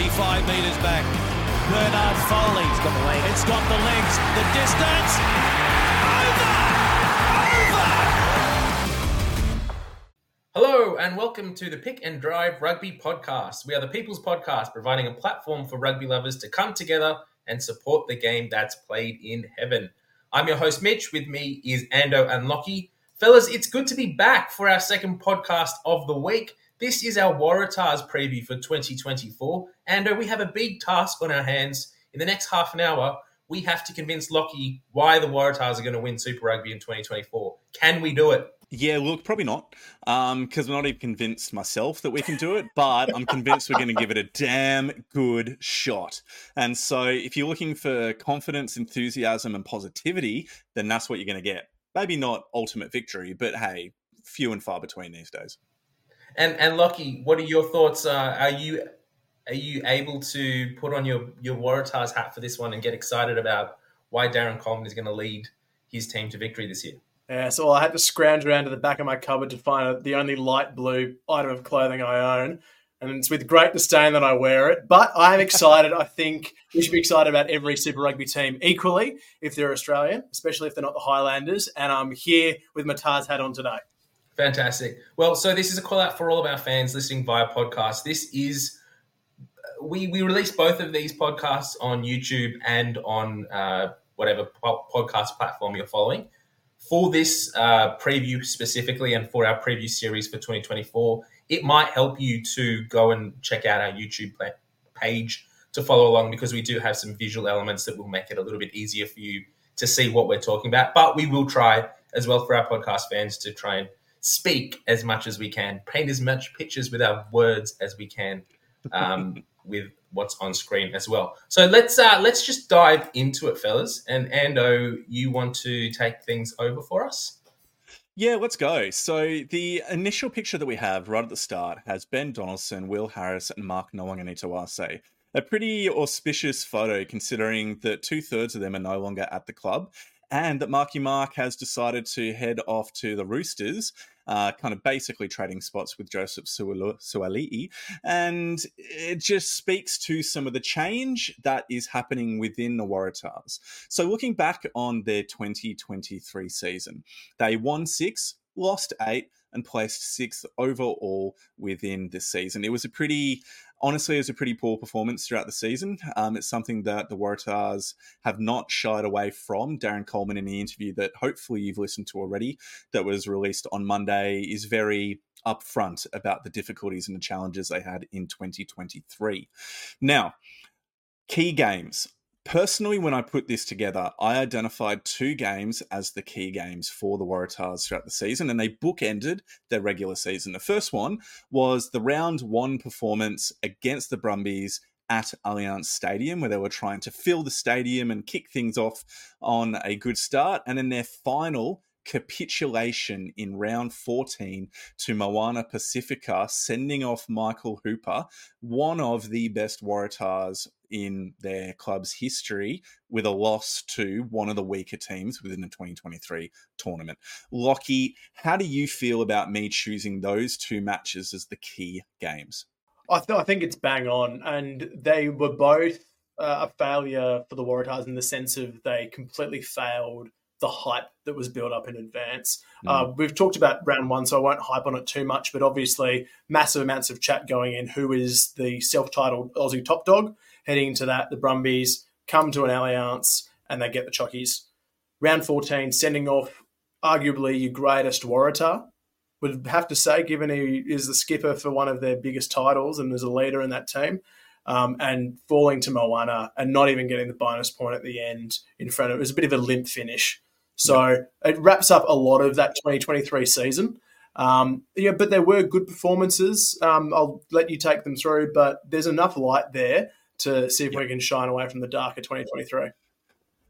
35 metres back. Bernard Foley. It's got the legs. It's got the legs. The distance. Over! Over! Hello and welcome to the Pick and Drive Rugby Podcast. We are the People's Podcast, providing a platform for rugby lovers to come together and support the game that's played in heaven. I'm your host, Mitch. With me is Ando and Lachie. Fellas, it's good to be back for our second podcast of the week. This is our Waratahs preview for 2024, and uh, we have a big task on our hands. In the next half an hour, we have to convince Lachie why the Waratahs are going to win Super Rugby in 2024. Can we do it? Yeah, look, probably not, because um, I'm not even convinced myself that we can do it. But I'm convinced we're going to give it a damn good shot. And so, if you're looking for confidence, enthusiasm, and positivity, then that's what you're going to get. Maybe not ultimate victory, but hey, few and far between these days. And and Lachie, what are your thoughts? Uh, are you are you able to put on your your Waratahs hat for this one and get excited about why Darren Coleman is going to lead his team to victory this year? Yeah, so I had to scrounge around to the back of my cupboard to find the only light blue item of clothing I own. And it's with great disdain that I wear it. But I am excited. I think we should be excited about every Super Rugby team equally if they're Australian, especially if they're not the Highlanders. And I'm here with my Tahs hat on today. Fantastic. Well, so this is a call out for all of our fans listening via podcast. This is we we release both of these podcasts on YouTube and on uh, whatever po- podcast platform you're following. For this uh, preview specifically, and for our preview series for 2024, it might help you to go and check out our YouTube page to follow along because we do have some visual elements that will make it a little bit easier for you to see what we're talking about. But we will try as well for our podcast fans to try and speak as much as we can, paint as much pictures with our words as we can um, with what's on screen as well. So let's uh, let's just dive into it, fellas. And Ando, you want to take things over for us? Yeah, let's go. So the initial picture that we have right at the start has Ben Donaldson, Will Harris, and Mark Nawaqanitawase. A pretty auspicious photo considering that two thirds of them are no longer at the club and that Marky Mark has decided to head off to the Roosters, uh, kind of basically trading spots with Joseph Suaalii. And it just speaks to some of the change that is happening within the Waratahs. So, looking back on their 2023 season, they won six, lost eight, and placed sixth overall within this season. It was a pretty honestly, was a pretty poor performance throughout the season. Um, it's something that the Waratahs have not shied away from. Darren Coleman, in the interview that hopefully you've listened to already, that was released on Monday, is very upfront about the difficulties and the challenges they had in 2023. Now, key games. Personally, when I put this together, I identified two games as the key games for the Waratahs throughout the season, and they bookended their regular season. The first one was the round one performance against the Brumbies at Allianz Stadium, where they were trying to fill the stadium and kick things off on a good start. And then their final capitulation in round 14 to Moana Pacifica, sending off Michael Hooper, one of the best Waratahs in their club's history, with a loss to one of the weaker teams within the 2023 tournament. Lachie, how do you feel about me choosing those two matches as the key games? I, th- I think it's bang on, and they were both uh, a failure for the Waratahs in the sense of they completely failed the hype that was built up in advance. Mm. Uh, we've talked about round one, so I won't hype on it too much, but obviously, massive amounts of chat going in. Who is the self titled Aussie top dog? Heading into that, the Brumbies come to an alliance and they get the Chockies. Round 14, sending off arguably your greatest Waratah. Would have to say, given he is the skipper for one of their biggest titles and is a leader in that team, um, and falling to Moana and not even getting the bonus point at the end in front of it was a bit of a limp finish. So it wraps up a lot of that 2023 season. Um, yeah, but there were good performances. Um, I'll let you take them through, but there's enough light there to see if yep. we can shine away from the dark of 2023.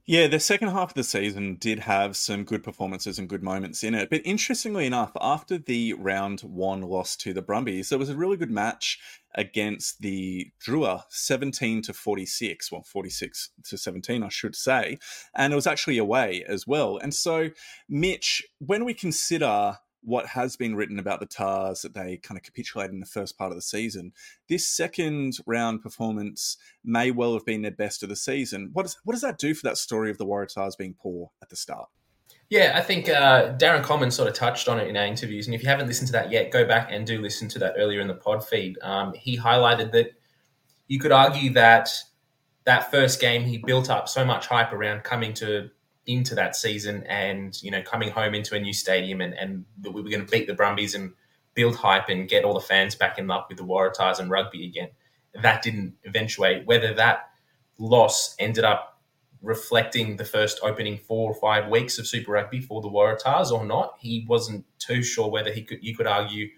Yeah, the second half of the season did have some good performances and good moments in it. But interestingly enough, after the round one loss to the Brumbies, there was a really good match against the Drua, 17 to 46, well, 46 to 17, I should say. And it was actually away as well. And so, Mitch, when we consider what has been written about the Tahs that they kind of capitulated in the first part of the season. This second round performance may well have been their best of the season. What, is, what does that do for that story of the Waratahs being poor at the start? Yeah, I think uh, Darren Coleman sort of touched on it in our interviews. And if you haven't listened to that yet, go back and do listen to that earlier in the pod feed. Um, he highlighted that you could argue that that first game he built up so much hype around coming to into that season and you know coming home into a new stadium and, and we were going to beat the Brumbies and build hype and get all the fans back in love with the Waratahs and rugby again. That didn't eventuate. Whether that loss ended up reflecting the first opening four or five weeks of Super Rugby for the Waratahs or not, he wasn't too sure whether he could. You could argue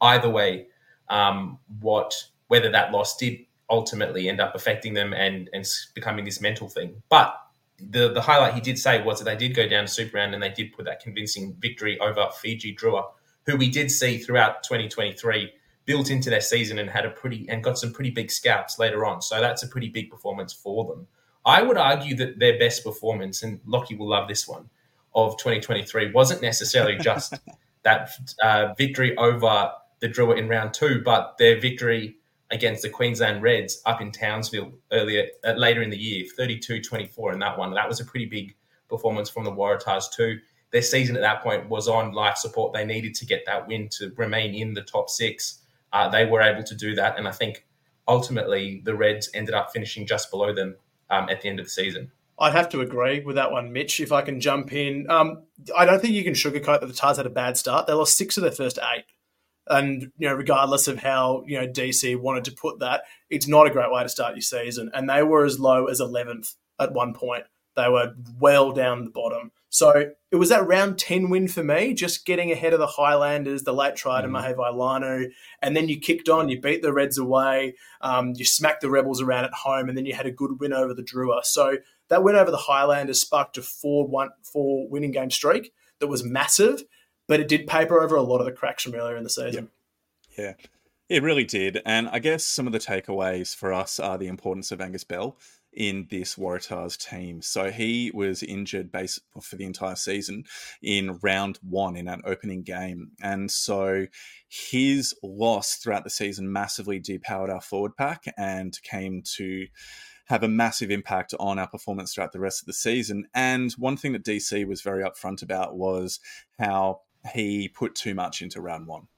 either way. Um, what whether that loss did ultimately end up affecting them and and becoming this mental thing, but the the highlight he did say was that they did go down to Super Round and they did put that convincing victory over Fiji Drua, who we did see throughout 2023 built into their season and had a pretty and got some pretty big scalps later on. So that's a pretty big performance for them. I would argue that their best performance, and Lachie will love this one, of 2023 wasn't necessarily just that uh, victory over the Drua in round two, but their victory against the Queensland Reds up in Townsville earlier uh, later in the year, 32-24 in that one. That was a pretty big performance from the Waratahs too. Their season at that point was on life support. They needed to get that win to remain in the top six. Uh, they were able to do that, and I think ultimately the Reds ended up finishing just below them um, at the end of the season. I'd have to agree with that one, Mitch. If I can jump in, um, I don't think you can sugarcoat that the Tahs had a bad start. They lost six of their first eight and you know, regardless of how you know DC wanted to put that, it's not a great way to start your season. And they were as low as eleventh at one point. They were well down the bottom. So it was that round 10 win for me, just getting ahead of the Highlanders, the late try to mm. Mahe and then you kicked on, you beat the Reds away, um, you smacked the Rebels around at home, and then you had a good win over the Drua. So that win over the Highlanders sparked a 4 1 4 winning game streak that was massive but it did paper over a lot of the cracks from earlier in the season. Yeah. yeah. It really did. And I guess some of the takeaways for us are the importance of Angus Bell in this Waratahs team. So he was injured base for the entire season in round one in an opening game. And so his loss throughout the season massively depowered our forward pack and came to have a massive impact on our performance throughout the rest of the season. And one thing that DC was very upfront about was how he put too much into round one.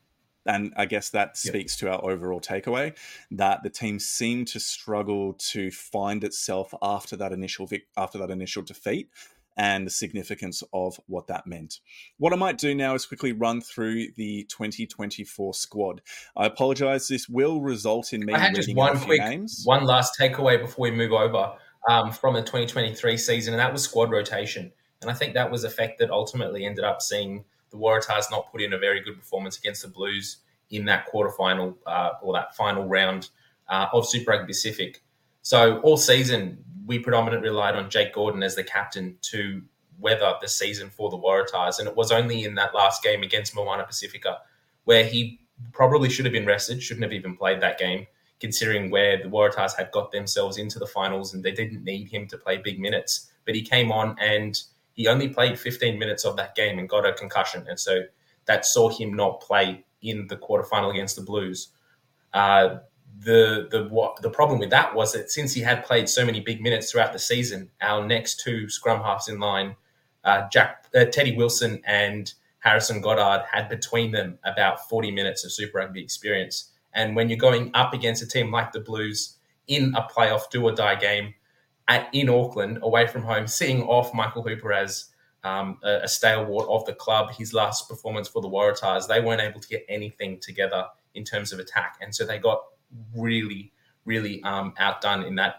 And I guess that speaks to our overall takeaway that the team seemed to struggle to find itself after that initial vic- after that initial defeat and the significance of what that meant. What I might do now is quickly run through the 2024 squad. I apologize. This will result in me. I had just one quick, names. one last takeaway before we move over um, from the 2023 season, and that was squad rotation. And I think that was a fact that ultimately ended up seeing the Waratahs not put in a very good performance against the Blues in that quarterfinal uh, or that final round uh, of Super Rugby Pacific. So all season, we predominantly relied on Jake Gordon as the captain to weather the season for the Waratahs. And it was only in that last game against Moana Pacifica where he probably should have been rested, shouldn't have even played that game, considering where the Waratahs had got themselves into the finals and they didn't need him to play big minutes. But he came on and – he only played 15 minutes of that game and got a concussion, and so that saw him not play in the quarterfinal against the Blues. Uh, the the what, the problem with that was that since he had played so many big minutes throughout the season, our next two scrum halves in line, uh, Jack uh, Teddy Wilson and Harrison Goddard, had between them about 40 minutes of Super Rugby experience. And when you're going up against a team like the Blues in a playoff do or die game, at, in Auckland, away from home, seeing off Michael Hooper as um, a, a stalwart of the club. His last performance for the Waratahs, they weren't able to get anything together in terms of attack, and so they got really, really um, outdone in that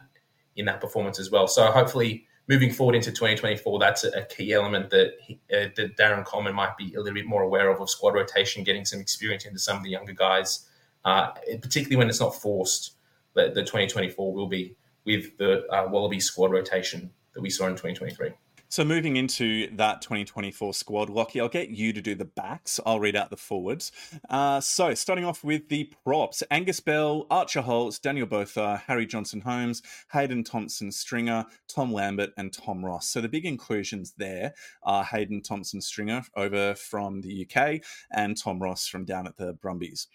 in that performance as well. So hopefully, moving forward into 2024, that's a, a key element that, he, uh, that Darren Coleman might be a little bit more aware of of squad rotation, getting some experience into some of the younger guys, uh, particularly when it's not forced. The, the 2024 will be with the uh, Wallaby squad rotation that we saw in 2023. So moving into that 2024 squad, Lachie, I'll get you to do the backs. I'll read out the forwards. Uh, so starting off with the props: Angus Bell, Archer Holz, Daniel Botha, Harry Johnson Holmes, Hayden Thompson Stringer, Tom Lambert, and Tom Ross. So the big inclusions there are Hayden Thompson Stringer over from the UK and Tom Ross from down at the Brumbies.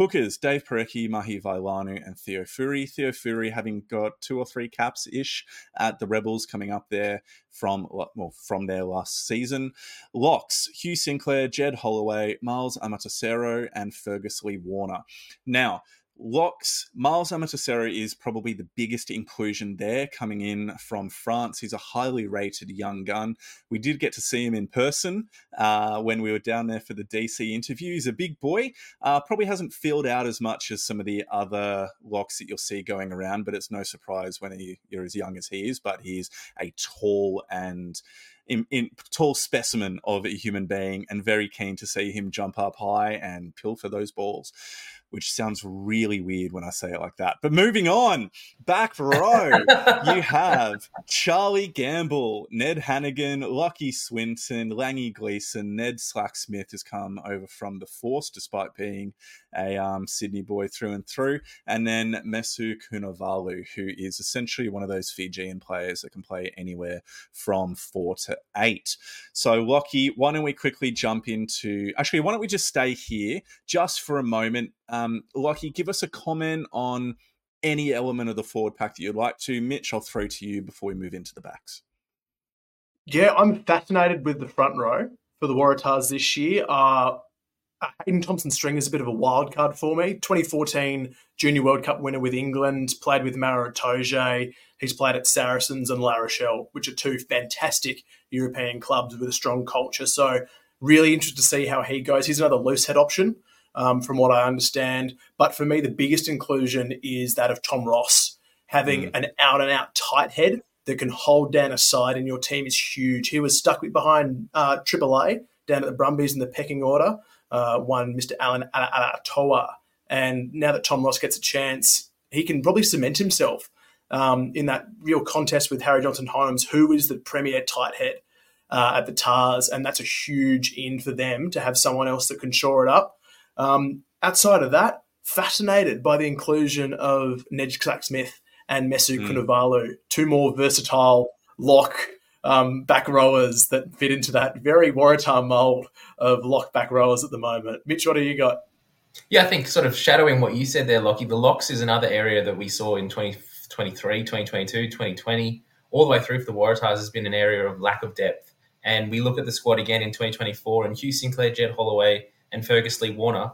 Hookers, Dave Porecki, Mahe Vailanu, and Theo Fourie. Theo Fourie having got two or three caps ish at the Rebels coming up there from well, from their last season. Locks, Hugh Sinclair, Jed Holloway, Miles Amatosero, and Fergus Lee Warner. Now, Locks, Miles Amatosero is probably the biggest inclusion there coming in from France. He's a highly rated young gun. We did get to see him in person uh, when we were down there for the DC interview. He's a big boy. Uh, probably hasn't filled out as much as some of the other locks that you'll see going around, but it's no surprise when he, you're as young as he is. But he's a tall and in, in, tall specimen of a human being and very keen to see him jump up high and pilfer those balls which sounds really weird when I say it like that. But moving on, back row, you have Charlie Gamble, Ned Hannigan, Lachie Swinton, Langi Gleeson, Ned Slacksmith has come over from the Force despite being a um, Sydney boy through and through, and then Mesu Kunavula, who is essentially one of those Fijian players that can play anywhere from four to eight. So, Lachie, why don't we quickly jump into? Actually, why don't we just stay here just for a moment? Um, Lachie, give us a comment on any element of the forward pack that you'd like to. Mitch, I'll throw to you before we move into the backs. Yeah, I'm fascinated with the front row for the Waratahs this year. Uh, Hayden Thompson String is a bit of a wild card for me. 2014 Junior World Cup winner with England, played with Maro Itoje. He's played at Saracens and La Rochelle, which are two fantastic European clubs with a strong culture. So, really interested to see how he goes. He's another loose head option, um, from what I understand. But for me, the biggest inclusion is that of Tom Ross. Having mm. an out and out tight head that can hold down a side in your team is huge. He was stuck behind uh, AAA down at the Brumbies in the pecking order uh, one Mr. Alan Alaalatoa. And now that Tom Ross gets a chance, he can probably cement himself um, in that real contest with Harry Johnson Holmes, who is the premier tight head uh, at the Tahs. And that's a huge in for them to have someone else that can shore it up. Um, outside of that, fascinated by the inclusion of Ned Smith and Mesu mm. Kunavula, two more versatile lock um, back rowers that fit into that very Waratah mold of lock back rowers at the moment. Mitch, what do you got? Yeah, I think sort of shadowing what you said there, Lachie, the locks is another area that we saw in 2023, 2022, 2020, all the way through for the Waratahs has been an area of lack of depth. And we look at the squad again in 2024 and Hugh Sinclair, Jed Holloway, and Fergus Lee Warner.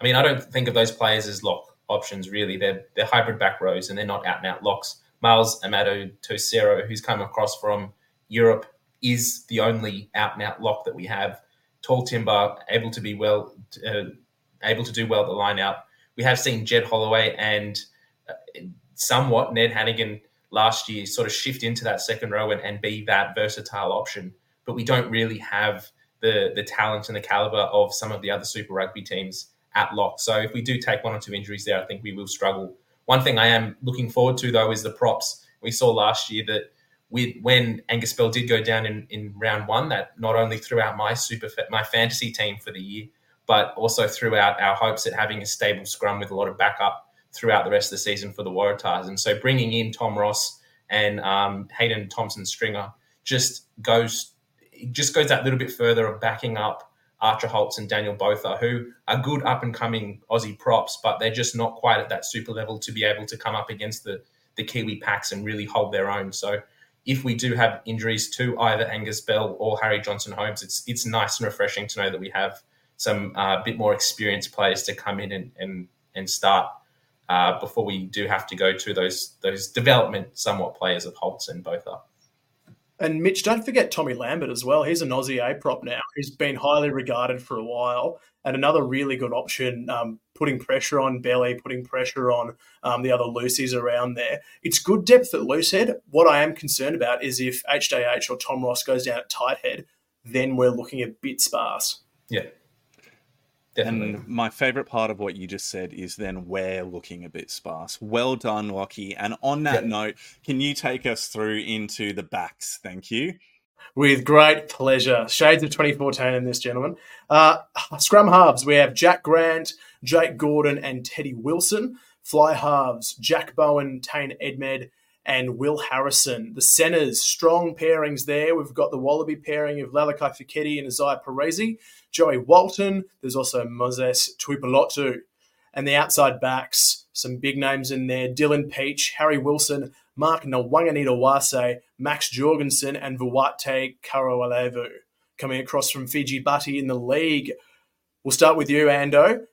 I mean, I don't think of those players as lock options, really. They're, they're hybrid back rows and they're not out and out locks. Miles Amato Tosero, who's come across from Europe is the only out and out lock that we have. Tall timber, able to be well, uh, able to do well the line out. We have seen Jed Holloway and uh, somewhat Ned Hannigan last year sort of shift into that second row and, and be that versatile option, but we don't really have the the talent and the caliber of some of the other Super Rugby teams at lock. So if we do take one or two injuries there, I think we will struggle. One thing I am looking forward to though is the props. We saw last year that with when Angus Bell did go down in, in round one, that not only threw out my super my fantasy team for the year, but also threw out our hopes at having a stable scrum with a lot of backup throughout the rest of the season for the Waratahs. And so bringing in Tom Ross and um, Hayden Thompson Stringer just goes just goes that little bit further of backing up Archer Holz and Daniel Botha, who are good up and coming Aussie props, but they're just not quite at that super level to be able to come up against the the Kiwi packs and really hold their own. So if we do have injuries to either Angus Bell or Harry Johnson Holmes, it's it's nice and refreshing to know that we have some uh, bit more experienced players to come in and and, and start uh, before we do have to go to those those development somewhat players of Holz and Botha. And Mitch, don't forget Tommy Lambert as well. He's an Aussie A prop now. He's been highly regarded for a while, and another really good option. Um, putting pressure on Belly, putting pressure on um, the other loosies around there. It's good depth at loose head. What I am concerned about is if HJH or Tom Ross goes down at tight head, then we're looking a bit sparse. Yeah. Definitely. And my favorite part of what you just said is then we're looking a bit sparse. Well done, Lachie. And on that note, can you take us through into the backs? Thank you. With great pleasure. Shades of 2014 in this, gentleman. Uh, scrum halves, we have Jack Grant, Jake Gordon, and Teddy Wilson. Fly halves, Jack Bowen, Tane Edmed, and Will Harrison. The centres, strong pairings there. We've got the Wallaby pairing of Lalakai Foketi and Isaiah Perese, Joey Walton. There's also Moses Tuipulotu. And the outside backs, some big names in there Dylan Pietsch, Harry Wilson, Mark Nawaqanitawase, Max Jorgensen, and Vuate Karawalevu. Coming across from Fiji Bati in the league. We'll start with you, Ando.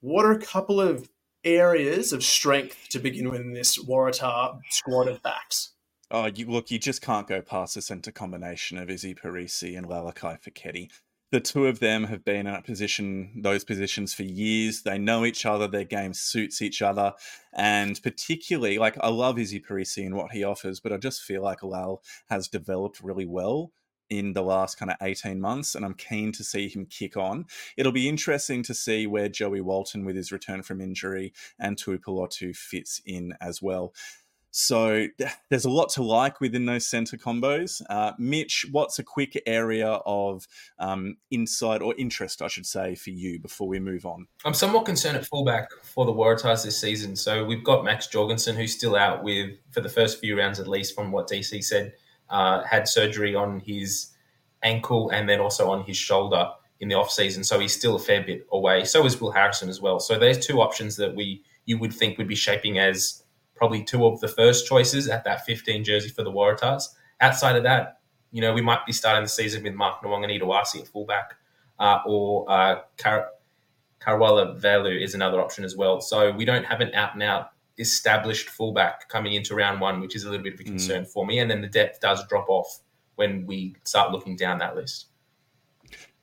What are a couple of areas of strength to begin with in this Waratah squad of backs? Oh, you, look, you just can't go past the centre combination of Izzy Perese and Lalakai Foketi. The two of them have been in a position, those positions for years. They know each other. Their game suits each other, and particularly, like I love Izzy Perese and what he offers, but I just feel like Lal has developed really well in the last kind of 18 months, and I'm keen to see him kick on. It'll be interesting to see where Joey Walton, with his return from injury, and Tuipulotu fits in as well. So there's a lot to like within those center combos. Uh, Mitch, what's a quick area of um, insight or interest, I should say, for you before we move on? I'm somewhat concerned at fullback for the Waratahs this season. So we've got Max Jorgensen, who's still out with for the first few rounds at least, from what DC said uh, had surgery on his ankle and then also on his shoulder in the off season, so he's still a fair bit away. So is Will Harrison as well. So there's two options that we you would think would be shaping as probably two of the first choices at that 15 jersey for the Waratahs. Outside of that, you know, we might be starting the season with Mark Nawaqanitawase at fullback, uh, or uh, Kar- Karawala Velu is another option as well. So we don't have an out and out established fullback coming into round one, which is a little bit of a mm. concern mm. for me. And then the depth does drop off when we start looking down that list.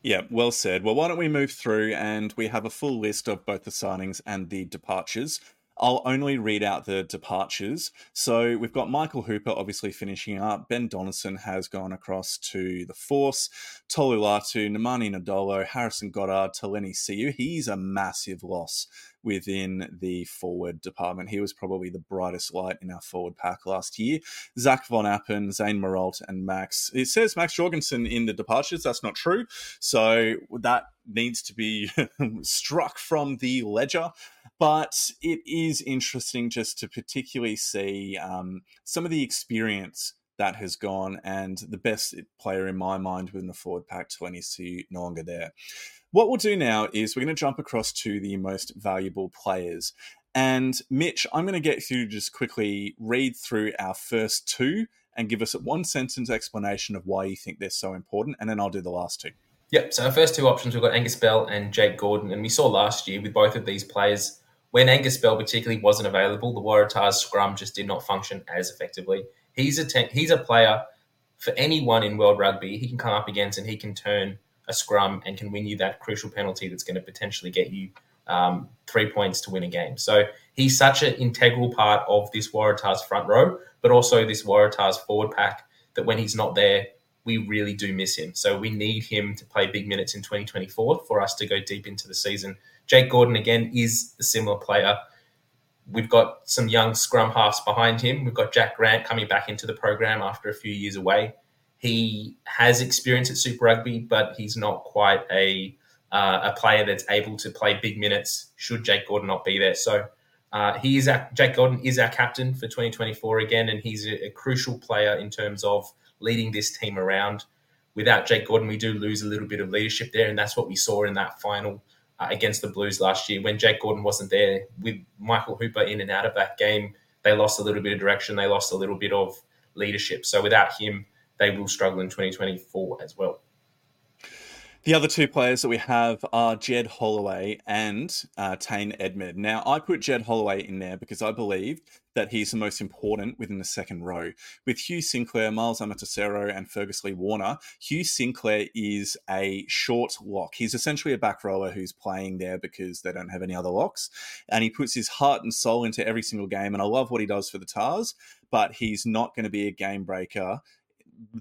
Yeah, well said. Well, why don't we move through and we have a full list of both the signings and the departures. I'll only read out the departures. So we've got Michael Hooper obviously finishing up. Ben Donaldson has gone across to the Force. Tolu Latu, Nemani Nadolo, Harrison Goddard, Taleni Seu. He's a massive loss within the forward department. He was probably the brightest light in our forward pack last year. Zach Von Appen, Zane Maralt, and Max. It says Max Jorgensen in the departures. That's not true. So that needs to be struck from the ledger. But it is interesting just to particularly see um, some of the experience that has gone and the best player in my mind within the forward pack, Taleni no longer there. What we'll do now is we're going to jump across to the most valuable players. And Mitch, I'm going to get you to just quickly read through our first two and give us a one sentence explanation of why you think they're so important, and then I'll do the last two. Yep. So our first two options we've got Angus Bell and Jake Gordon, and we saw last year with both of these players when Angus Bell particularly wasn't available, the Waratahs scrum just did not function as effectively. He's a te- he's a player for anyone in world rugby he can come up against and he can turn a scrum and can win you that crucial penalty that's going to potentially get you um, three points to win a game. So he's such an integral part of this Waratahs front row, but also this Waratahs forward pack that when he's not there, we really do miss him. So we need him to play big minutes in 2024 for us to go deep into the season. Jake Gordon, again, is a similar player. We've got some young scrum halves behind him. We've got Jack Grant coming back into the program after a few years away. He has experience at Super Rugby, but he's not quite a uh, a player that's able to play big minutes. Should Jake Gordon not be there, so uh, he is our, Jake Gordon is our captain for 2024 again, and he's a, a, crucial player in terms of leading this team around. Without Jake Gordon, we do lose a little bit of leadership there, and that's what we saw in that final uh, against the Blues last year when Jake Gordon wasn't there. With Michael Hooper in and out of that game, they lost a little bit of direction. They lost a little bit of leadership. So without him, they will struggle in 2024 as well. The other two players that we have are Jed Holloway and uh, Tane Edmed. Now, I put Jed Holloway in there because I believe that he's the most important within the second row. With Hugh Sinclair, Miles Amatosero, and Fergus Lee Warner, Hugh Sinclair is a short lock. He's essentially a back rower who's playing there because they don't have any other locks. And he puts his heart and soul into every single game. And I love what he does for the Tahs, but he's not going to be a game breaker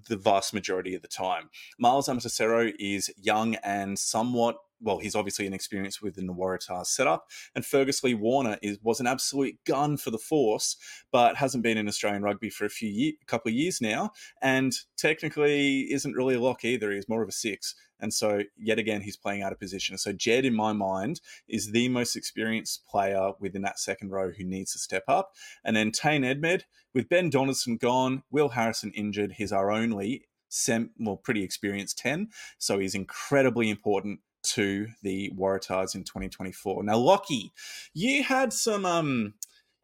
the vast majority of the time. Miles Amatosero is young and somewhat well, he's obviously an inexperienced within the Waratahs setup. And Fergus Lee Warner is was an absolute gun for the Force, but hasn't been in Australian rugby for a few year, couple of years now, and technically isn't really a lock either. He's more of a six. And so, yet again, he's playing out of position. So, Jed, in my mind, is the most experienced player within that second row who needs to step up. And then Tane Edmed, with Ben Donaldson gone, Will Harrison injured, he's our only sem- well, pretty experienced 10. So, he's incredibly important to the Waratahs in 2024. Now, Lachie, you had some um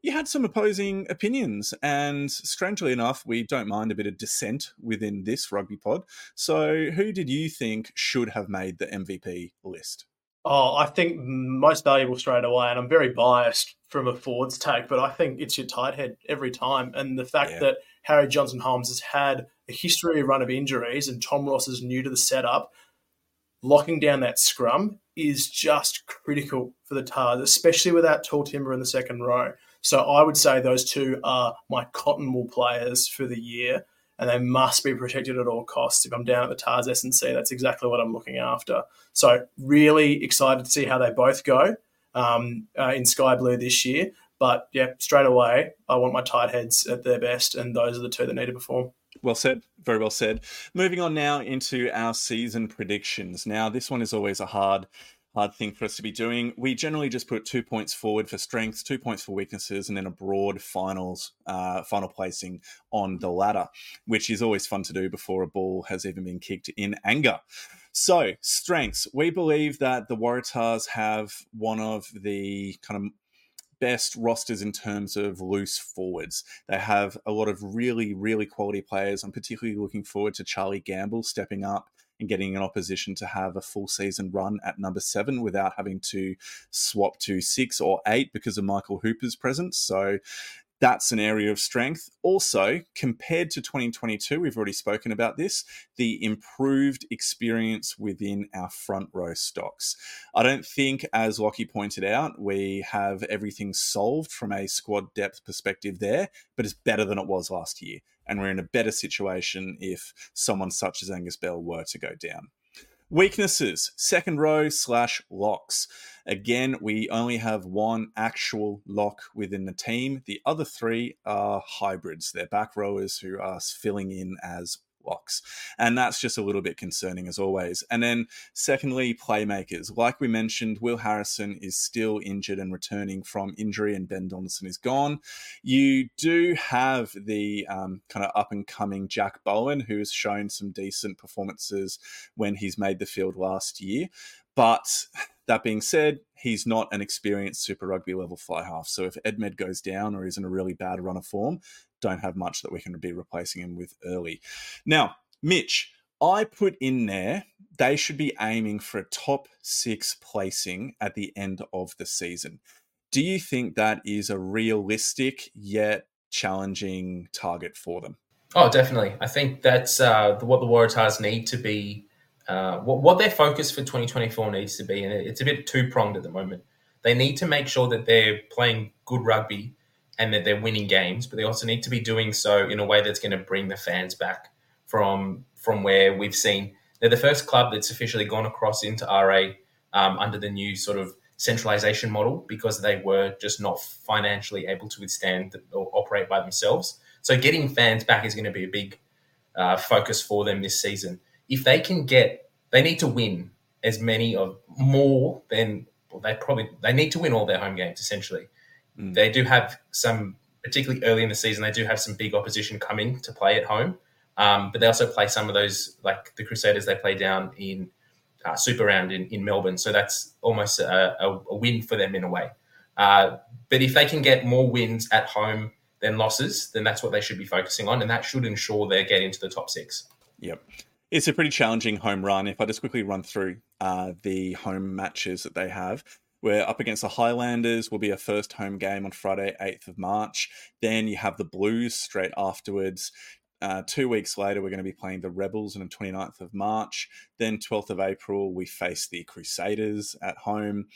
you had some opposing opinions, and strangely enough, we don't mind a bit of dissent within this rugby pod. So, who did you think should have made the MVP list? Oh, I think most valuable straight away, and I'm very biased from a forwards take, but I think it's your tight head every time. And the fact yeah. that Harry Johnson Holmes has had a history of run of injuries and Tom Ross is new to the setup, locking down that scrum is just critical for the Tahs, especially without tall timber in the second row. So I would say those two are my cotton wool players for the year, and they must be protected at all costs. If I'm down at the Tahs S&C, that's exactly what I'm looking after. So really excited to see how they both go um, uh, in Sky Blue this year. But yeah, straight away, I want my tight heads at their best, and those are the two that need to perform. Well said. Very well said. Moving on now into our season predictions. Now, this one is always a hard, hard thing for us to be doing. We generally just put two points forward for strengths, two points for weaknesses, and then a broad finals, uh, final placing on the ladder, which is always fun to do before a ball has even been kicked in anger. So, strengths. We believe that the Waratahs have one of the kind of best rosters in terms of loose forwards. They have a lot of really, really quality players. I'm particularly looking forward to Charlie Gamble stepping up and getting an opposition to have a full season run at number seven without having to swap to six or eight because of Michael Hooper's presence. So that's an area of strength. Also, compared to 2022, we've already spoken about this, the improved experience within our front row stocks. I don't think, as Lachie pointed out, we have everything solved from a squad depth perspective there, but it's better than it was last year. And we're in a better situation if someone such as Angus Bell were to go down. Weaknesses, second row slash locks. Again, we only have one actual lock within the team. The other three are hybrids. They're back rowers who are filling in as locks. And that's just a little bit concerning as always. And then, secondly, playmakers. Like we mentioned, Will Harrison is still injured and returning from injury, and Ben Donaldson is gone. You do have the um, kind of up and coming Jack Bowen, who has shown some decent performances when he's made the field last year. But that being said, he's not an experienced Super Rugby level fly half. So if Edmed goes down or is in a really bad run of form, don't have much that we can be replacing him with early. Now, Mitch, I put in there they should be aiming for a top six placing at the end of the season. Do you think that is a realistic yet challenging target for them? Oh, definitely. I think that's uh, what the Waratahs need to be, uh, what, what their focus for 2024 needs to be. And it's a bit two pronged at the moment. They need to make sure that they're playing good rugby and that they're winning games, but they also need to be doing so in a way that's going to bring the fans back from from where we've seen they're the first club that's officially gone across into RA um, under the new sort of centralization model because they were just not financially able to withstand or operate by themselves. So getting fans back is going to be a big uh, focus for them this season. If they can get, they need to win as many of more than well, they probably they need to win all their home games essentially. Mm. They do have some, particularly early in the season, they do have some big opposition coming to play at home. Um, but they also play some of those, like the Crusaders, they play down in uh, Super Round in, in Melbourne. So that's almost a, a, a win for them in a way. Uh, but if they can get more wins at home than losses, then that's what they should be focusing on. And that should ensure they get into the top six. Yep. It's a pretty challenging home run. If I just quickly run through uh, the home matches that they have, we're up against the Highlanders. Will be a first home game on Friday, 8th of March. Then you have the Blues straight afterwards. Uh, two weeks later, we're going to be playing the Rebels on the 29th of March. Then, 12th of April, we face the Crusaders at home.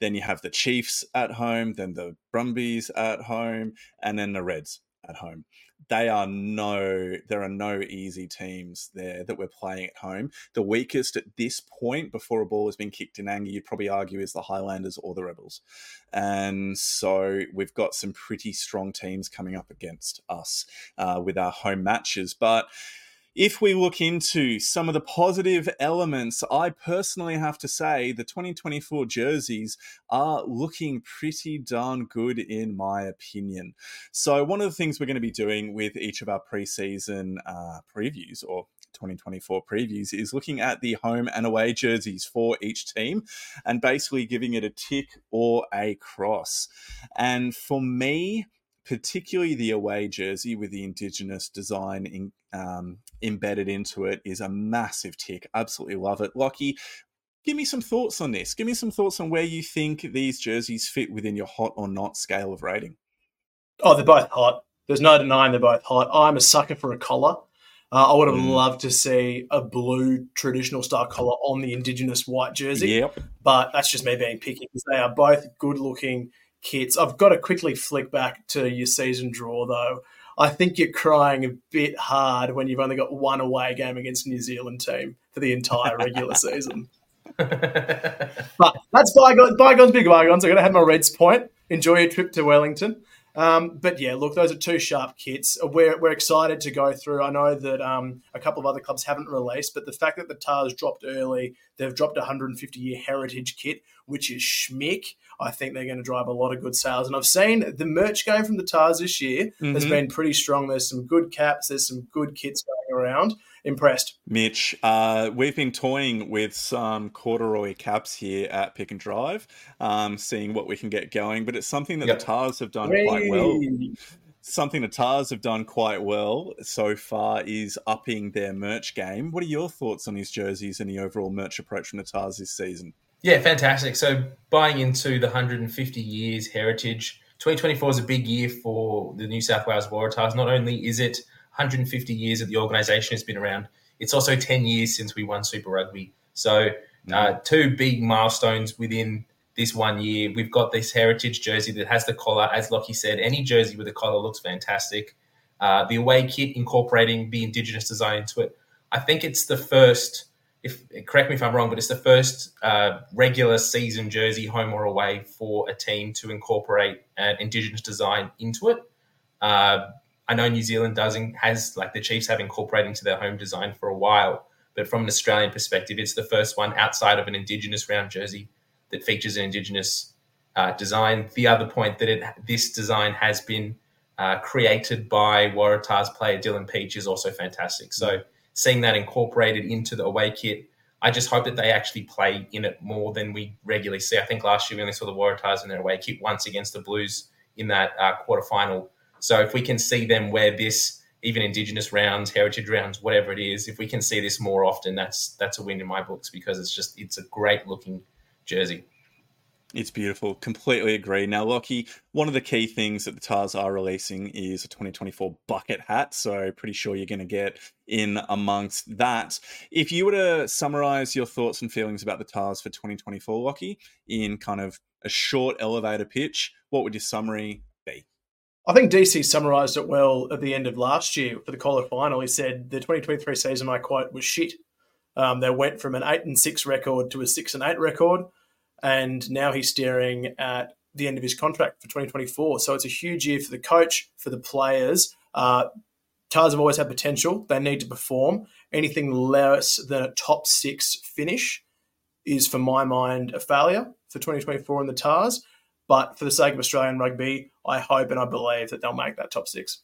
Then you have the Chiefs at home, then the Brumbies at home, and then the Reds at home. They are no, there are no easy teams there that we're playing at home. The weakest at this point, before a ball has been kicked in anger, you'd probably argue is the Highlanders or the Rebels. And so we've got some pretty strong teams coming up against us uh, with our home matches. But if we look into some of the positive elements, I personally have to say the 2024 jerseys are looking pretty darn good, in my opinion. So, one of the things we're going to be doing with each of our preseason uh, previews or 2024 previews is looking at the home and away jerseys for each team and basically giving it a tick or a cross. And for me, particularly the away jersey with the indigenous design in, um, embedded into it is a massive tick. Absolutely love it. Lachie, give me some thoughts on this. Give me some thoughts on where you think these jerseys fit within your hot or not scale of rating. Oh, they're both hot. There's no denying they're both hot. I'm a sucker for a collar. Uh, I would have mm. loved to see a blue traditional style collar on the Indigenous white jersey. Yep. But that's just me being picky because they are both good looking kits. I've got to quickly flick back to your season draw, though. I think you're crying a bit hard when you've only got one away game against New Zealand team for the entire regular season. but that's bygones, bygones, big bygones. I'm going to have my Reds point. Enjoy your trip to Wellington. Um, but yeah, look, those are two sharp kits. We're, we're excited to go through. I know that um, a couple of other clubs haven't released, but the fact that the Tahs dropped early, they've dropped a 150 year heritage kit, which is schmick. I think they're going to drive a lot of good sales. And I've seen the merch game from the Tahs this year mm-hmm. has been pretty strong. There's some good caps, there's some good kits going around. Impressed. Mitch, uh, we've been toying with some corduroy caps here at Pick and Drive, um, seeing what we can get going, but it's something that yep. the Tahs have done quite well something the Tahs have done quite well so far is upping their merch game. What are your thoughts on these jerseys and the overall merch approach from the Tahs this season? Yeah, fantastic. So buying into the 150 years heritage, 2024 is a big year for the New South Wales Waratahs. Not only is it 150 years that the organisation has been around, it's also 10 years since we won Super Rugby. So uh, mm. two big milestones within this one year. We've got this heritage jersey that has the collar. As Lachie said, any jersey with a collar looks fantastic. Uh, the away kit incorporating the Indigenous design into it. I think it's the first – if correct me if I'm wrong, but it's the first uh, regular season jersey, home or away, for a team to incorporate an Indigenous design into it. Uh, I know New Zealand doesn't has like the Chiefs have incorporated into their home design for a while, but from an Australian perspective, it's the first one outside of an Indigenous round jersey that features an Indigenous uh, design. The other point that it this design has been uh, created by Waratahs player Dylan Pietsch is also fantastic. So seeing that incorporated into the away kit. I just hope that they actually play in it more than we regularly see. I think last year we only saw the Waratahs in their away kit once against the Blues in that uh, quarterfinal. So if we can see them wear this, even Indigenous rounds, heritage rounds, whatever it is, if we can see this more often, that's that's a win in my books because it's just it's a great looking jersey. It's beautiful. Completely agree. Now, Lachie, one of the key things that the Tahs are releasing is a 2024 bucket hat. So, pretty sure you're going to get in amongst that. If you were to summarize your thoughts and feelings about the Tahs for 2024, Lachie, in kind of a short elevator pitch, what would your summary be? I think DC summarised it well at the end of last year for the collar final. He said the 2023 season, I quote, was shit. Um, they went from an eight and six record to a six and eight record and now he's staring at the end of his contract for 2024. So it's a huge year for the coach, for the players. Uh, have always had potential. They need to perform. Anything less than a top six finish is, for my mind, a failure for 2024 in the Tahs. But for the sake of Australian rugby, I hope and I believe that they'll make that top six.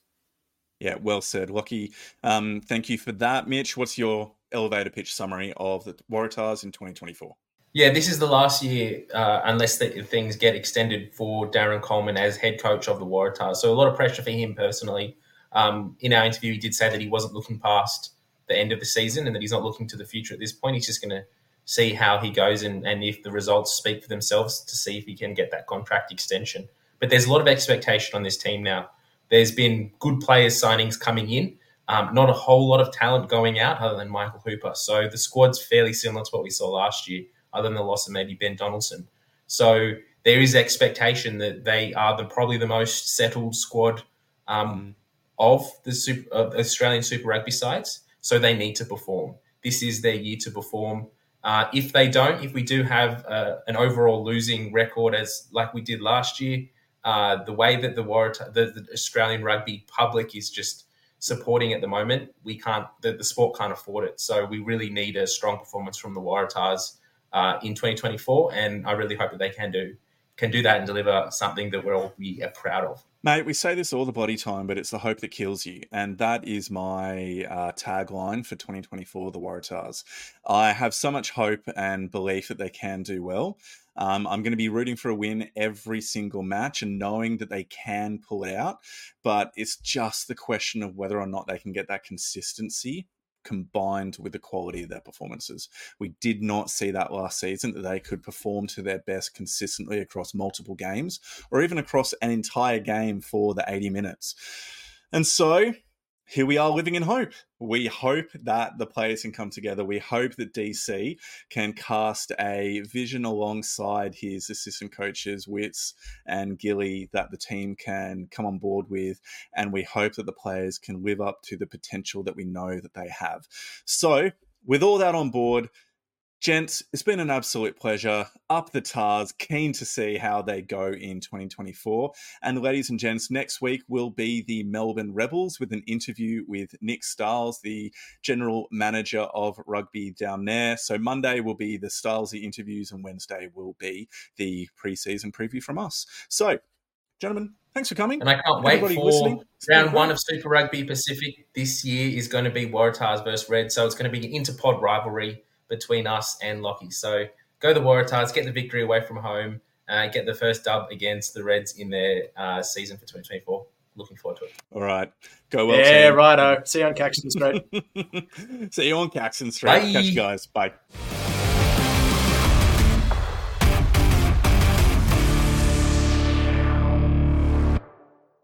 Yeah, well said, Lachie. Um, thank you for that, Mitch. What's your elevator pitch summary of the Waratahs in 2024? Yeah, this is the last year, uh, unless the, things get extended for Darren Coleman as head coach of the Waratahs. So a lot of pressure for him personally. Um, in our interview, he did say that he wasn't looking past the end of the season and that he's not looking to the future at this point. He's just going to see how he goes and, and if the results speak for themselves to see if he can get that contract extension. But there's a lot of expectation on this team now. There's been good players signings coming in, um, not a whole lot of talent going out other than Michael Hooper. So the squad's fairly similar to what we saw last year other than the loss of maybe Ben Donaldson. So there is expectation that they are the probably the most settled squad um, of the super, uh, Australian Super Rugby sides, so they need to perform. This is their year to perform. Uh, if they don't, if we do have uh, an overall losing record as like we did last year, uh, the way that the, Waratah, the, the Australian rugby public is just supporting at the moment, we can't the, the sport can't afford it. So we really need a strong performance from the Waratahs uh, in 2024, and I really hope that they can do can do that and deliver something that we'll all be proud of. Mate, we say this all the body time, but it's the hope that kills you. And that is my uh, tagline for 2024, the Waratahs. I have so much hope and belief that they can do well. Um, I'm going to be rooting for a win every single match and knowing that they can pull it out. But it's just the question of whether or not they can get that consistency combined with the quality of their performances. We did not see that last season that they could perform to their best consistently across multiple games or even across an entire game for the 80 minutes. And so here we are living in hope. We hope that the players can come together. We hope that DC can cast a vision alongside his assistant coaches, Witts and Gilly, that the team can come on board with. And we hope that the players can live up to the potential that we know that they have. So, with all that on board, Gents, it's been an absolute pleasure. Up the Tahs, keen to see how they go in 2024. And ladies and gents, next week will be the Melbourne Rebels with an interview with Nick Stiles, the general manager of rugby down there. So Monday will be the Stilesy interviews, and Wednesday will be the preseason preview from us. So, gentlemen, thanks for coming. And I can't wait Everybody for listening. round one of Super Rugby Pacific this year is going to be Waratahs versus Red. So it's going to be an interpod rivalry between us and Lachie. So go the Waratahs, get the victory away from home, uh, get the first dub against the Reds in their uh, season for 2024. Looking forward to it. All right. Go well. Yeah, righto. See you on Caxton Street. See you on Caxton Street. Bye. Catch you guys. Bye.